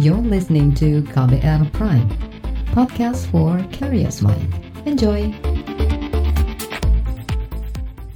You're listening to KBR Prime, podcast for curious mind. Enjoy!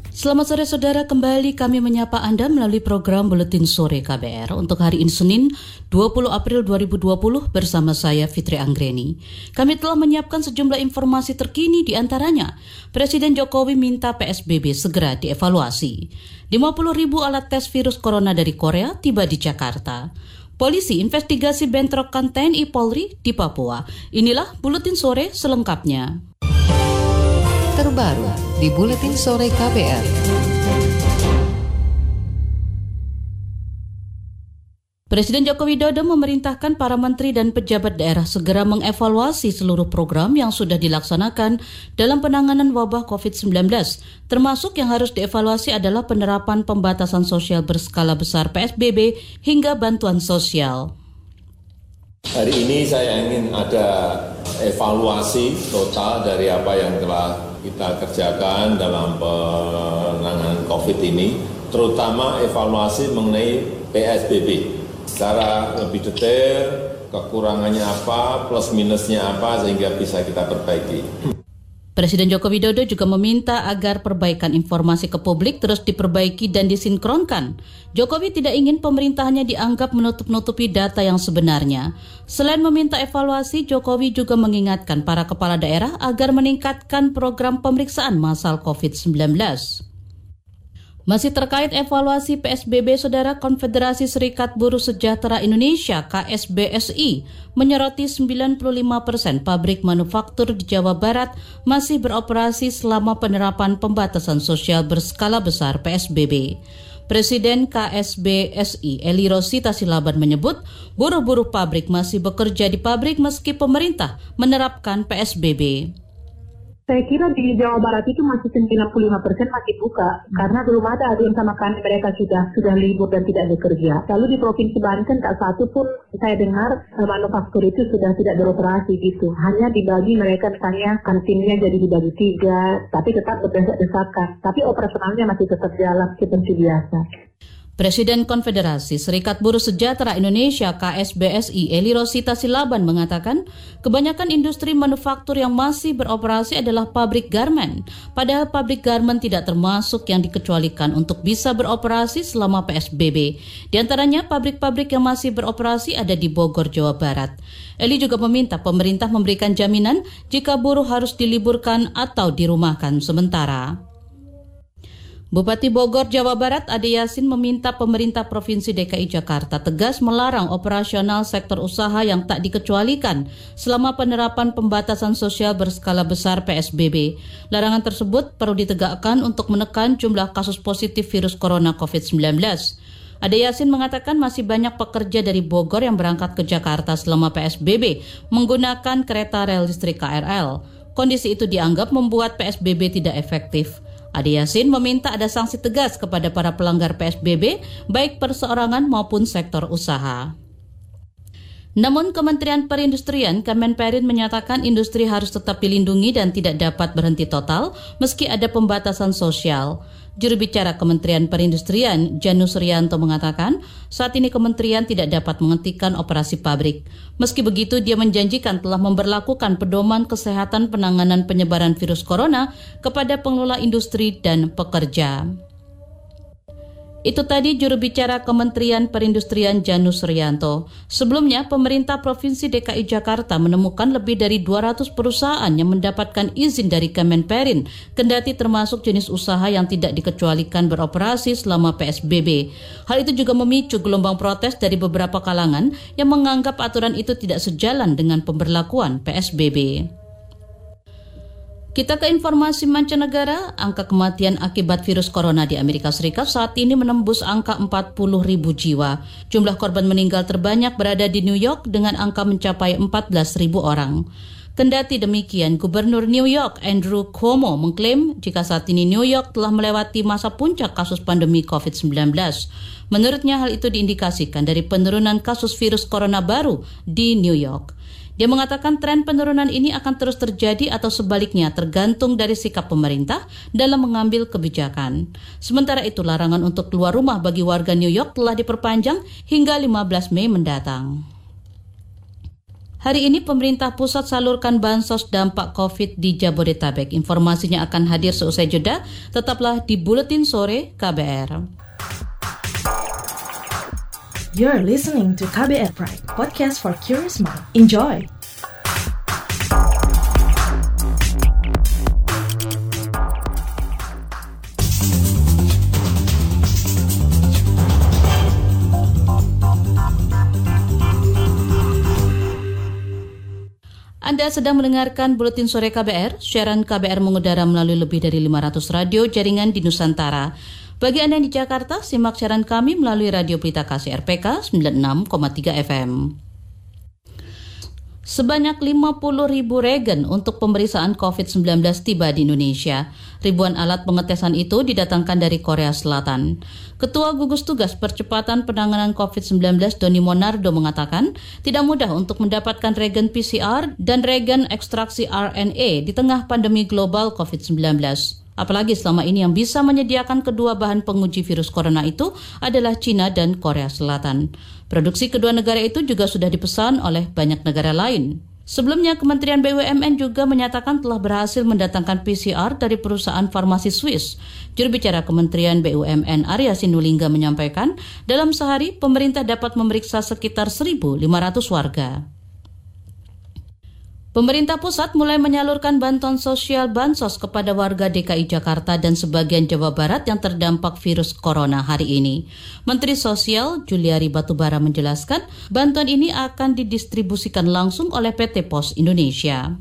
Selamat sore saudara, kembali kami menyapa Anda melalui program Buletin Sore KBR untuk hari ini Senin 20 April 2020 bersama saya Fitri Anggreni. Kami telah menyiapkan sejumlah informasi terkini di antaranya Presiden Jokowi minta PSBB segera dievaluasi. 50 ribu alat tes virus corona dari Korea tiba di Jakarta. Polisi investigasi bentrokan TNI Polri di Papua. Inilah Buletin Sore selengkapnya. Terbaru di Buletin Sore KPR. Presiden Joko Widodo memerintahkan para menteri dan pejabat daerah segera mengevaluasi seluruh program yang sudah dilaksanakan dalam penanganan wabah COVID-19. Termasuk yang harus dievaluasi adalah penerapan pembatasan sosial berskala besar PSBB hingga bantuan sosial. Hari ini saya ingin ada evaluasi total dari apa yang telah kita kerjakan dalam penanganan COVID ini, terutama evaluasi mengenai PSBB secara lebih detail kekurangannya apa, plus minusnya apa sehingga bisa kita perbaiki. Presiden Joko Widodo juga meminta agar perbaikan informasi ke publik terus diperbaiki dan disinkronkan. Jokowi tidak ingin pemerintahannya dianggap menutup-nutupi data yang sebenarnya. Selain meminta evaluasi, Jokowi juga mengingatkan para kepala daerah agar meningkatkan program pemeriksaan masal COVID-19. Masih terkait evaluasi PSBB, Saudara Konfederasi Serikat Buruh Sejahtera Indonesia KSBSI menyoroti 95 persen pabrik manufaktur di Jawa Barat masih beroperasi selama penerapan pembatasan sosial berskala besar PSBB. Presiden KSBSI Eli Rosita Silaban menyebut buruh-buruh pabrik masih bekerja di pabrik meski pemerintah menerapkan PSBB. Saya kira di Jawa Barat itu masih 95 persen masih buka karena belum ada aduan sama kami mereka sudah sudah libur dan tidak bekerja. Lalu di Provinsi Banten tak satu pun saya dengar eh, manufaktur itu sudah tidak beroperasi gitu. Hanya dibagi mereka misalnya kantinnya jadi dibagi tiga, tapi tetap berdesak-desakan. Tapi operasionalnya masih tetap jalan seperti biasa. Presiden Konfederasi Serikat Buruh Sejahtera Indonesia KSBSI Eli Rosita Silaban mengatakan kebanyakan industri manufaktur yang masih beroperasi adalah pabrik garmen. Padahal pabrik garmen tidak termasuk yang dikecualikan untuk bisa beroperasi selama PSBB. Di antaranya pabrik-pabrik yang masih beroperasi ada di Bogor, Jawa Barat. Eli juga meminta pemerintah memberikan jaminan jika buruh harus diliburkan atau dirumahkan sementara. Bupati Bogor, Jawa Barat, Ade Yasin meminta pemerintah Provinsi DKI Jakarta tegas melarang operasional sektor usaha yang tak dikecualikan selama penerapan pembatasan sosial berskala besar PSBB. Larangan tersebut perlu ditegakkan untuk menekan jumlah kasus positif virus corona COVID-19. Ade Yasin mengatakan masih banyak pekerja dari Bogor yang berangkat ke Jakarta selama PSBB menggunakan kereta rel listrik KRL. Kondisi itu dianggap membuat PSBB tidak efektif. Ade Yasin meminta ada sanksi tegas kepada para pelanggar PSBB, baik perseorangan maupun sektor usaha. Namun Kementerian Perindustrian Kemenperin menyatakan industri harus tetap dilindungi dan tidak dapat berhenti total meski ada pembatasan sosial. Juru bicara Kementerian Perindustrian, Janus Rianto mengatakan, saat ini kementerian tidak dapat menghentikan operasi pabrik. Meski begitu, dia menjanjikan telah memperlakukan pedoman kesehatan penanganan penyebaran virus corona kepada pengelola industri dan pekerja. Itu tadi juru bicara Kementerian Perindustrian Janus Rianto. Sebelumnya, pemerintah Provinsi DKI Jakarta menemukan lebih dari 200 perusahaan yang mendapatkan izin dari Kemenperin, kendati termasuk jenis usaha yang tidak dikecualikan beroperasi selama PSBB. Hal itu juga memicu gelombang protes dari beberapa kalangan yang menganggap aturan itu tidak sejalan dengan pemberlakuan PSBB. Kita ke informasi mancanegara, angka kematian akibat virus corona di Amerika Serikat saat ini menembus angka 40 ribu jiwa. Jumlah korban meninggal terbanyak berada di New York dengan angka mencapai 14 ribu orang. Kendati demikian, Gubernur New York Andrew Cuomo mengklaim jika saat ini New York telah melewati masa puncak kasus pandemi COVID-19. Menurutnya hal itu diindikasikan dari penurunan kasus virus corona baru di New York. Dia mengatakan tren penurunan ini akan terus terjadi atau sebaliknya tergantung dari sikap pemerintah dalam mengambil kebijakan. Sementara itu larangan untuk keluar rumah bagi warga New York telah diperpanjang hingga 15 Mei mendatang. Hari ini pemerintah pusat salurkan bansos dampak COVID di Jabodetabek. Informasinya akan hadir seusai jeda. Tetaplah di Buletin Sore KBR. You're listening to KBR Pride, podcast for curious mind. Enjoy! Anda sedang mendengarkan Buletin Sore KBR. Siaran KBR mengudara melalui lebih dari 500 radio jaringan di Nusantara. Bagi Anda yang di Jakarta, simak siaran kami melalui Radio Pelita Kasih RPK 96,3 FM. Sebanyak 50 ribu regen untuk pemeriksaan COVID-19 tiba di Indonesia. Ribuan alat pengetesan itu didatangkan dari Korea Selatan. Ketua Gugus Tugas Percepatan Penanganan COVID-19 Doni Monardo mengatakan tidak mudah untuk mendapatkan regen PCR dan regen ekstraksi RNA di tengah pandemi global COVID-19. Apalagi selama ini yang bisa menyediakan kedua bahan penguji virus corona itu adalah China dan Korea Selatan. Produksi kedua negara itu juga sudah dipesan oleh banyak negara lain. Sebelumnya, Kementerian BUMN juga menyatakan telah berhasil mendatangkan PCR dari perusahaan farmasi Swiss. Juru bicara Kementerian BUMN Arya Sinulinga menyampaikan, dalam sehari pemerintah dapat memeriksa sekitar 1.500 warga. Pemerintah pusat mulai menyalurkan bantuan sosial bansos kepada warga DKI Jakarta dan sebagian Jawa Barat yang terdampak virus corona hari ini. Menteri Sosial Juliari Batubara menjelaskan, bantuan ini akan didistribusikan langsung oleh PT Pos Indonesia.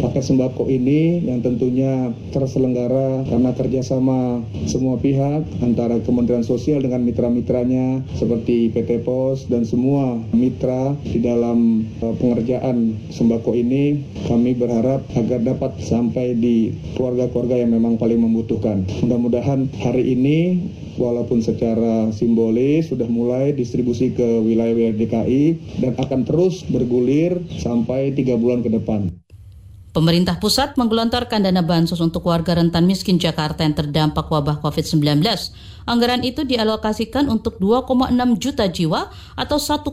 Paket sembako ini yang tentunya terselenggara karena kerjasama semua pihak antara Kementerian Sosial dengan mitra-mitranya seperti PT Pos dan semua mitra di dalam uh, pengerjaan sembako ini kami berharap agar dapat sampai di keluarga-keluarga yang memang paling membutuhkan. Mudah-mudahan hari ini walaupun secara simbolis sudah mulai distribusi ke wilayah-wilayah DKI dan akan terus bergulir sampai tiga bulan ke depan. Pemerintah pusat menggelontorkan dana bansos untuk warga rentan miskin Jakarta yang terdampak wabah COVID-19. Anggaran itu dialokasikan untuk 2,6 juta jiwa atau 1,2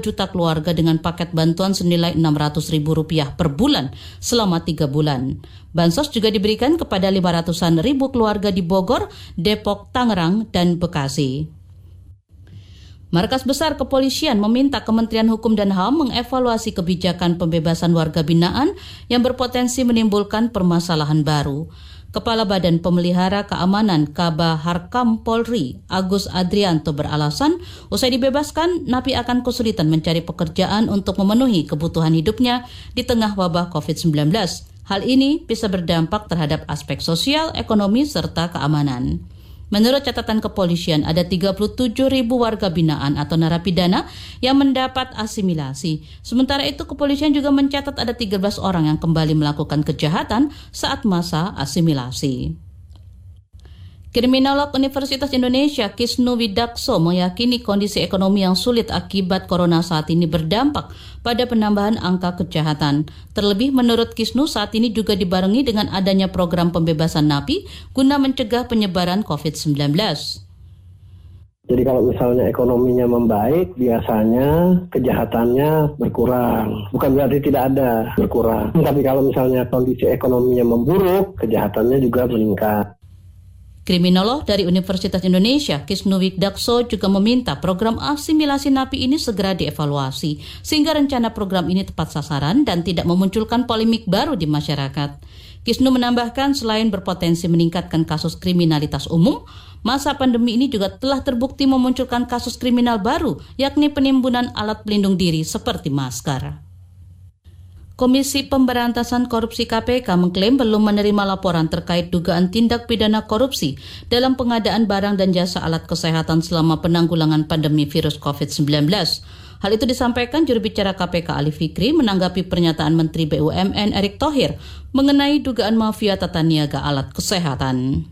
juta keluarga dengan paket bantuan senilai 600 ribu rupiah per bulan selama tiga bulan. Bansos juga diberikan kepada 500-an ribu keluarga di Bogor, Depok, Tangerang, dan Bekasi. Markas Besar Kepolisian meminta Kementerian Hukum dan HAM mengevaluasi kebijakan pembebasan warga binaan yang berpotensi menimbulkan permasalahan baru. Kepala Badan Pemelihara Keamanan Kaba Harkam Polri, Agus Adrianto beralasan, usai dibebaskan, Napi akan kesulitan mencari pekerjaan untuk memenuhi kebutuhan hidupnya di tengah wabah COVID-19. Hal ini bisa berdampak terhadap aspek sosial, ekonomi, serta keamanan. Menurut catatan kepolisian, ada 37 ribu warga binaan atau narapidana yang mendapat asimilasi. Sementara itu, kepolisian juga mencatat ada 13 orang yang kembali melakukan kejahatan saat masa asimilasi. Kriminolog Universitas Indonesia Kisnu Widakso meyakini kondisi ekonomi yang sulit akibat corona saat ini berdampak pada penambahan angka kejahatan. Terlebih menurut Kisnu saat ini juga dibarengi dengan adanya program pembebasan napi guna mencegah penyebaran COVID-19. Jadi kalau misalnya ekonominya membaik, biasanya kejahatannya berkurang. Bukan berarti tidak ada berkurang. Tapi kalau misalnya kondisi ekonominya memburuk, kejahatannya juga meningkat. Kriminolog dari Universitas Indonesia, Kisnu Wigdakso juga meminta program asimilasi napi ini segera dievaluasi, sehingga rencana program ini tepat sasaran dan tidak memunculkan polemik baru di masyarakat. Kisnu menambahkan selain berpotensi meningkatkan kasus kriminalitas umum, masa pandemi ini juga telah terbukti memunculkan kasus kriminal baru, yakni penimbunan alat pelindung diri seperti masker. Komisi Pemberantasan Korupsi KPK mengklaim belum menerima laporan terkait dugaan tindak pidana korupsi dalam pengadaan barang dan jasa alat kesehatan selama penanggulangan pandemi virus COVID-19. Hal itu disampaikan juru bicara KPK Ali Fikri menanggapi pernyataan Menteri BUMN Erick Thohir mengenai dugaan mafia tata niaga alat kesehatan.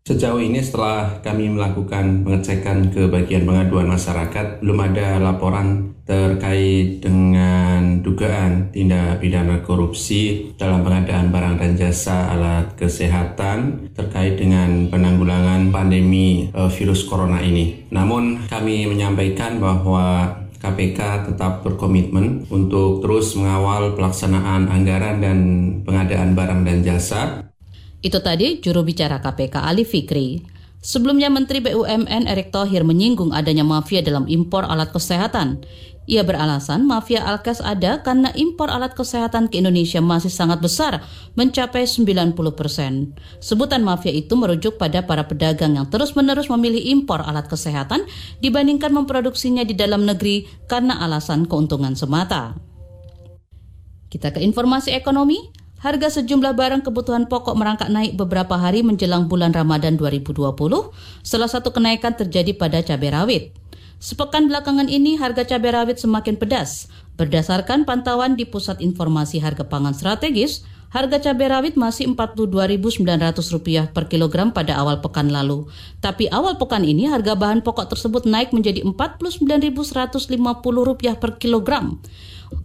Sejauh ini setelah kami melakukan pengecekan ke bagian pengaduan masyarakat, belum ada laporan terkait dengan dugaan tindak pidana korupsi dalam pengadaan barang dan jasa alat kesehatan terkait dengan penanggulangan pandemi eh, virus corona ini. Namun kami menyampaikan bahwa KPK tetap berkomitmen untuk terus mengawal pelaksanaan anggaran dan pengadaan barang dan jasa. Itu tadi juru bicara KPK Ali Fikri. Sebelumnya Menteri BUMN Erick Thohir menyinggung adanya mafia dalam impor alat kesehatan. Ia beralasan mafia alkes ada karena impor alat kesehatan ke Indonesia masih sangat besar, mencapai 90 persen. Sebutan mafia itu merujuk pada para pedagang yang terus-menerus memilih impor alat kesehatan dibandingkan memproduksinya di dalam negeri karena alasan keuntungan semata. Kita ke informasi ekonomi. Harga sejumlah barang kebutuhan pokok merangkak naik beberapa hari menjelang bulan Ramadan 2020. Salah satu kenaikan terjadi pada cabai rawit. Sepekan belakangan ini harga cabai rawit semakin pedas. Berdasarkan pantauan di Pusat Informasi Harga Pangan Strategis, harga cabai rawit masih Rp42.900 per kilogram pada awal pekan lalu. Tapi awal pekan ini harga bahan pokok tersebut naik menjadi Rp49.150 per kilogram.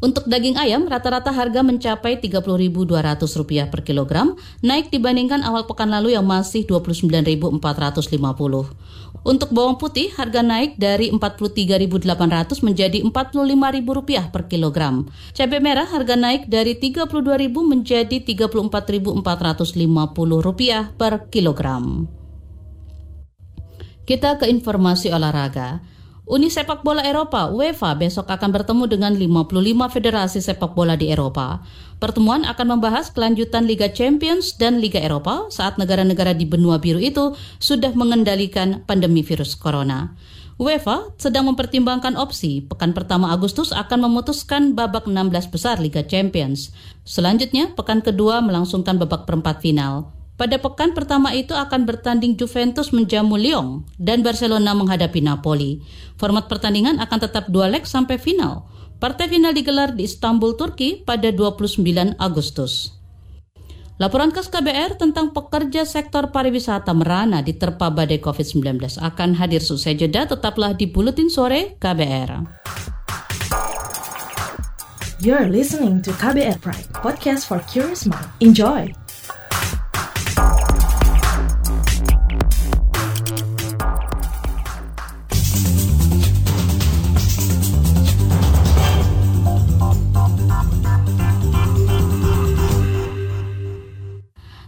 Untuk daging ayam, rata-rata harga mencapai Rp30.200 per kilogram, naik dibandingkan awal pekan lalu yang masih Rp29.450. Untuk bawang putih, harga naik dari Rp43.800 menjadi Rp45.000 per kilogram. Cabai merah harga naik dari Rp32.000 menjadi Rp34.450 per kilogram. Kita ke informasi olahraga. Uni Sepak Bola Eropa UEFA besok akan bertemu dengan 55 federasi sepak bola di Eropa. Pertemuan akan membahas kelanjutan Liga Champions dan Liga Eropa saat negara-negara di benua biru itu sudah mengendalikan pandemi virus corona. UEFA sedang mempertimbangkan opsi pekan pertama Agustus akan memutuskan babak 16 besar Liga Champions. Selanjutnya, pekan kedua melangsungkan babak perempat final. Pada pekan pertama itu akan bertanding Juventus menjamu Lyon dan Barcelona menghadapi Napoli. Format pertandingan akan tetap dua leg sampai final. Partai final digelar di Istanbul, Turki pada 29 Agustus. Laporan khas KBR tentang pekerja sektor pariwisata merana di terpa badai COVID-19 akan hadir selesai jeda tetaplah di Buletin Sore KBR. You're listening to KBR Pride, podcast for curious mind. Enjoy!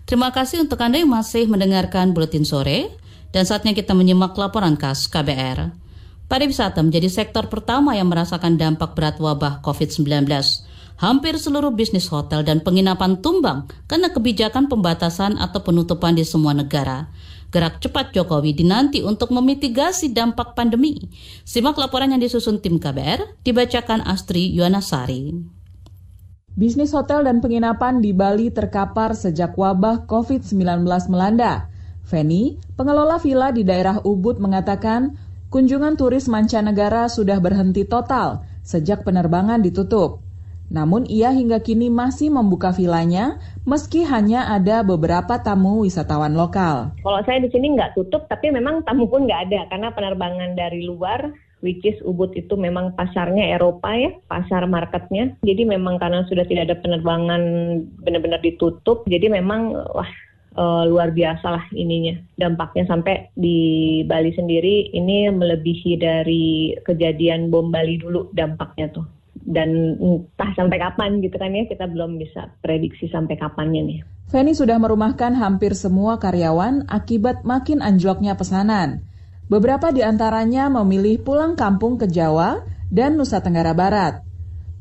Terima kasih untuk Anda yang masih mendengarkan Buletin Sore dan saatnya kita menyimak laporan khas KBR. Pariwisata menjadi sektor pertama yang merasakan dampak berat wabah COVID-19. Hampir seluruh bisnis hotel dan penginapan tumbang karena kebijakan pembatasan atau penutupan di semua negara. Gerak cepat Jokowi dinanti untuk memitigasi dampak pandemi. Simak laporan yang disusun tim KBR, dibacakan Astri Yuwanasari. Bisnis hotel dan penginapan di Bali terkapar sejak wabah COVID-19 melanda. Feni, pengelola villa di daerah Ubud mengatakan, kunjungan turis mancanegara sudah berhenti total sejak penerbangan ditutup. Namun ia hingga kini masih membuka vilanya meski hanya ada beberapa tamu wisatawan lokal. Kalau saya di sini nggak tutup, tapi memang tamu pun nggak ada karena penerbangan dari luar which is Ubud itu memang pasarnya Eropa ya, pasar marketnya. Jadi memang karena sudah tidak ada penerbangan benar-benar ditutup, jadi memang wah uh, luar biasa lah ininya dampaknya sampai di Bali sendiri ini melebihi dari kejadian bom Bali dulu dampaknya tuh dan entah sampai kapan gitu kan ya kita belum bisa prediksi sampai kapannya nih. Feni sudah merumahkan hampir semua karyawan akibat makin anjloknya pesanan. Beberapa di antaranya memilih pulang kampung ke Jawa dan Nusa Tenggara Barat.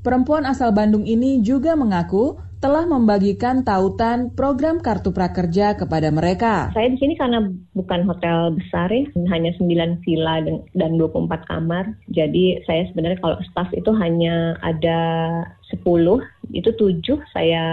Perempuan asal Bandung ini juga mengaku telah membagikan tautan program kartu prakerja kepada mereka. Saya di sini karena bukan hotel besar ya, hanya 9 villa dan 24 kamar. Jadi saya sebenarnya kalau staff itu hanya ada 10, itu 7 saya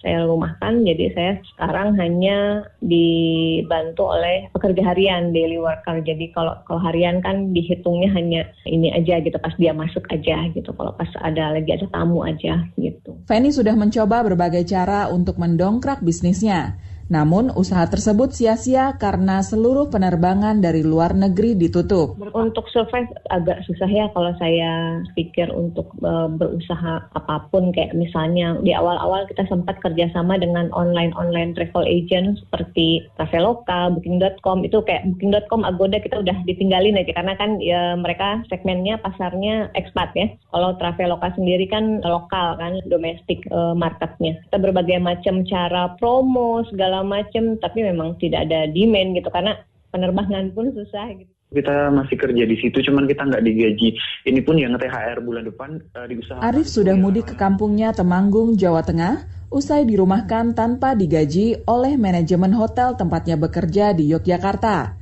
saya rumahkan jadi saya sekarang hanya dibantu oleh pekerja harian daily worker. Jadi kalau kalau harian kan dihitungnya hanya ini aja gitu pas dia masuk aja gitu. Kalau pas ada lagi ada tamu aja gitu. Feni sudah mencoba berbagai cara untuk mendongkrak bisnisnya Namun, usaha tersebut sia-sia karena seluruh penerbangan dari luar negeri ditutup. Untuk survive agak susah ya kalau saya pikir untuk uh, berusaha apa pun kayak misalnya di awal-awal kita sempat kerjasama dengan online-online travel agent seperti Traveloka, Booking.com itu kayak Booking.com, Agoda kita udah ditinggalin aja karena kan ya, mereka segmennya pasarnya expat ya. Kalau Traveloka sendiri kan lokal kan domestik uh, marketnya. Kita berbagai macam cara promo segala macam tapi memang tidak ada demand gitu karena penerbangan pun susah gitu kita masih kerja di situ, cuman kita nggak digaji. Ini pun yang THR bulan depan uh, diusahakan. Arif sudah mudik ke kampungnya Temanggung, Jawa Tengah, usai dirumahkan tanpa digaji oleh manajemen hotel tempatnya bekerja di Yogyakarta.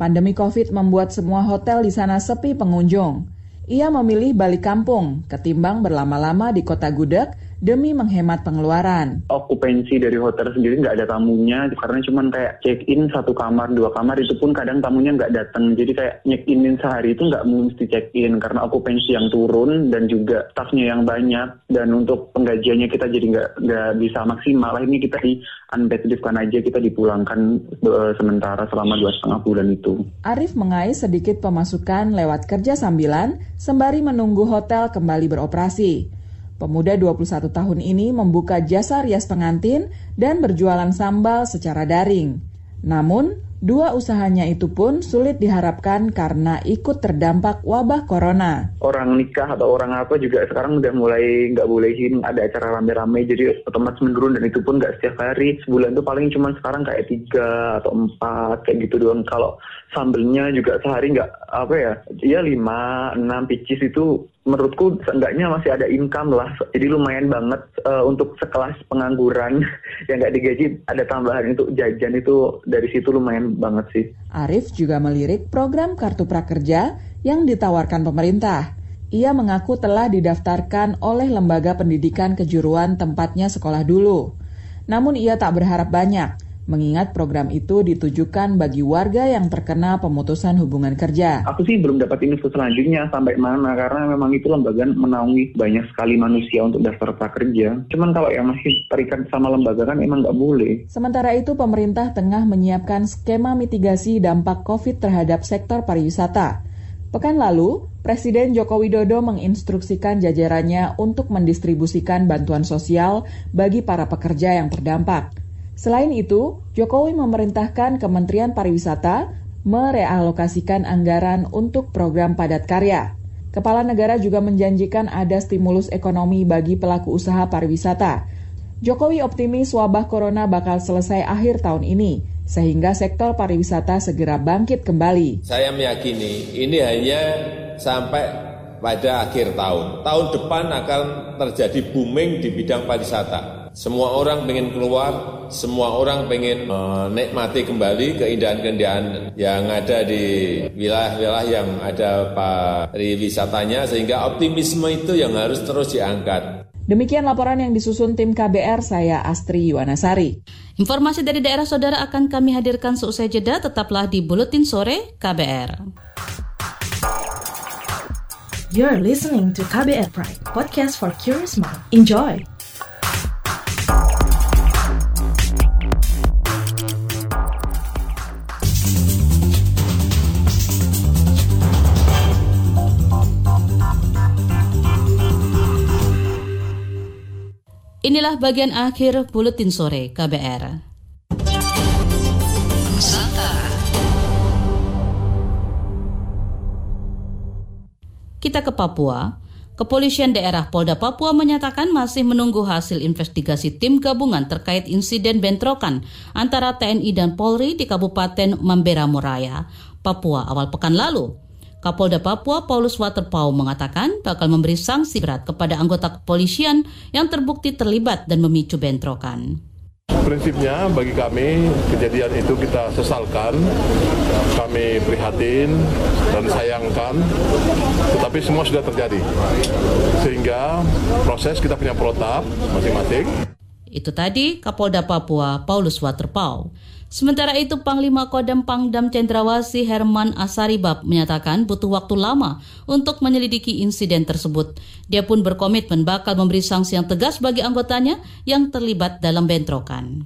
Pandemi COVID membuat semua hotel di sana sepi pengunjung. Ia memilih balik kampung ketimbang berlama-lama di kota Gudeg demi menghemat pengeluaran. Okupansi dari hotel sendiri nggak ada tamunya karena cuma kayak check in satu kamar dua kamar itu pun kadang tamunya nggak datang jadi kayak check inin sehari itu nggak mesti check in karena okupansi yang turun dan juga staffnya yang banyak dan untuk penggajiannya kita jadi nggak nggak bisa maksimal ini kita di unpaidkan aja kita dipulangkan uh, sementara selama dua setengah bulan itu. Arif mengais sedikit pemasukan lewat kerja sambilan sembari menunggu hotel kembali beroperasi. Pemuda 21 tahun ini membuka jasa rias pengantin dan berjualan sambal secara daring. Namun, Dua usahanya itu pun sulit diharapkan karena ikut terdampak wabah corona. Orang nikah atau orang apa juga sekarang udah mulai nggak bolehin ada acara rame-rame jadi otomatis menurun dan itu pun nggak setiap hari. Sebulan tuh paling cuma sekarang kayak tiga atau empat kayak gitu doang. Kalau sambelnya juga sehari nggak apa ya, ya lima enam picis itu menurutku seenggaknya masih ada income lah. Jadi lumayan banget uh, untuk sekelas pengangguran yang nggak digaji ada tambahan itu jajan itu dari situ lumayan banget sih. Arif juga melirik program Kartu Prakerja yang ditawarkan pemerintah. Ia mengaku telah didaftarkan oleh lembaga pendidikan kejuruan tempatnya sekolah dulu. Namun ia tak berharap banyak mengingat program itu ditujukan bagi warga yang terkena pemutusan hubungan kerja. Aku sih belum dapat info selanjutnya sampai mana karena memang itu lembaga menaungi banyak sekali manusia untuk daftar prakerja. Cuman kalau yang masih terikat sama lembaga kan emang nggak boleh. Sementara itu pemerintah tengah menyiapkan skema mitigasi dampak COVID terhadap sektor pariwisata. Pekan lalu, Presiden Joko Widodo menginstruksikan jajarannya untuk mendistribusikan bantuan sosial bagi para pekerja yang terdampak. Selain itu, Jokowi memerintahkan Kementerian Pariwisata merealokasikan anggaran untuk program padat karya. Kepala negara juga menjanjikan ada stimulus ekonomi bagi pelaku usaha pariwisata. Jokowi optimis wabah corona bakal selesai akhir tahun ini, sehingga sektor pariwisata segera bangkit kembali. Saya meyakini ini hanya sampai pada akhir tahun. Tahun depan akan terjadi booming di bidang pariwisata semua orang pengen keluar, semua orang pengen menikmati kembali keindahan-keindahan yang ada di wilayah-wilayah yang ada pariwisatanya sehingga optimisme itu yang harus terus diangkat. Demikian laporan yang disusun tim KBR, saya Astri Yuwanasari. Informasi dari daerah saudara akan kami hadirkan seusai jeda, tetaplah di Buletin Sore KBR. You're listening to KBR Pride, podcast for curious mind. Enjoy! Inilah bagian akhir Buletin Sore KBR. Kita ke Papua. Kepolisian daerah Polda Papua menyatakan masih menunggu hasil investigasi tim gabungan terkait insiden bentrokan antara TNI dan Polri di Kabupaten Mambera Moraya, Papua awal pekan lalu. Kapolda Papua Paulus Waterpau mengatakan bakal memberi sanksi berat kepada anggota kepolisian yang terbukti terlibat dan memicu bentrokan. Prinsipnya bagi kami kejadian itu kita sesalkan, kami prihatin dan sayangkan, tetapi semua sudah terjadi. Sehingga proses kita punya protap masing-masing. Itu tadi Kapolda Papua Paulus Waterpau. Sementara itu Panglima Kodam Pangdam Cendrawasi Herman Asaribab menyatakan butuh waktu lama untuk menyelidiki insiden tersebut. Dia pun berkomitmen bakal memberi sanksi yang tegas bagi anggotanya yang terlibat dalam bentrokan.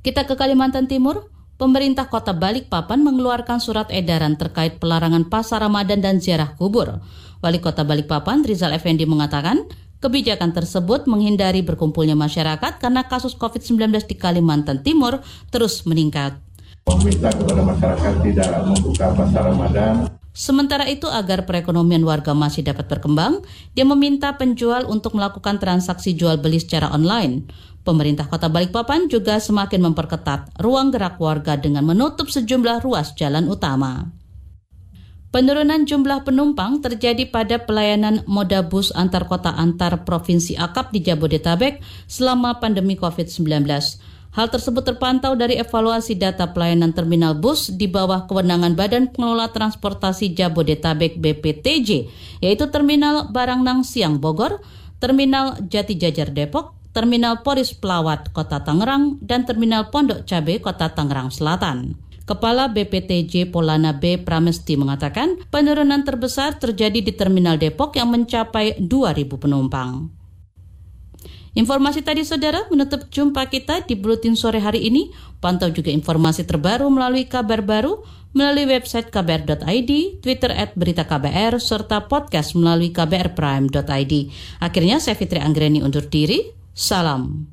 Kita ke Kalimantan Timur, pemerintah kota Balikpapan mengeluarkan surat edaran terkait pelarangan pasar Ramadan dan ziarah kubur. Wali kota Balikpapan, Rizal Effendi mengatakan, kebijakan tersebut menghindari berkumpulnya masyarakat karena kasus COVID-19 di Kalimantan Timur terus meningkat. Meminta kepada masyarakat tidak membuka pasar Ramadan Sementara itu, agar perekonomian warga masih dapat berkembang, dia meminta penjual untuk melakukan transaksi jual beli secara online. Pemerintah Kota Balikpapan juga semakin memperketat ruang gerak warga dengan menutup sejumlah ruas jalan utama. Penurunan jumlah penumpang terjadi pada pelayanan moda bus antar kota antar provinsi akap di Jabodetabek selama pandemi COVID-19. Hal tersebut terpantau dari evaluasi data pelayanan terminal bus di bawah kewenangan Badan Pengelola Transportasi Jabodetabek BPTJ, yaitu Terminal Barangnang Siang Bogor, Terminal Jati Jajar Depok, Terminal Poris Pelawat Kota Tangerang, dan Terminal Pondok Cabe Kota Tangerang Selatan. Kepala BPTJ Polana B Pramesti mengatakan penurunan terbesar terjadi di Terminal Depok yang mencapai 2.000 penumpang. Informasi tadi saudara menutup jumpa kita di Buletin Sore hari ini. Pantau juga informasi terbaru melalui kabar baru melalui website kbr.id, Twitter at berita KBR, serta podcast melalui kbrprime.id. Akhirnya saya Fitri Anggreni undur diri. Salam.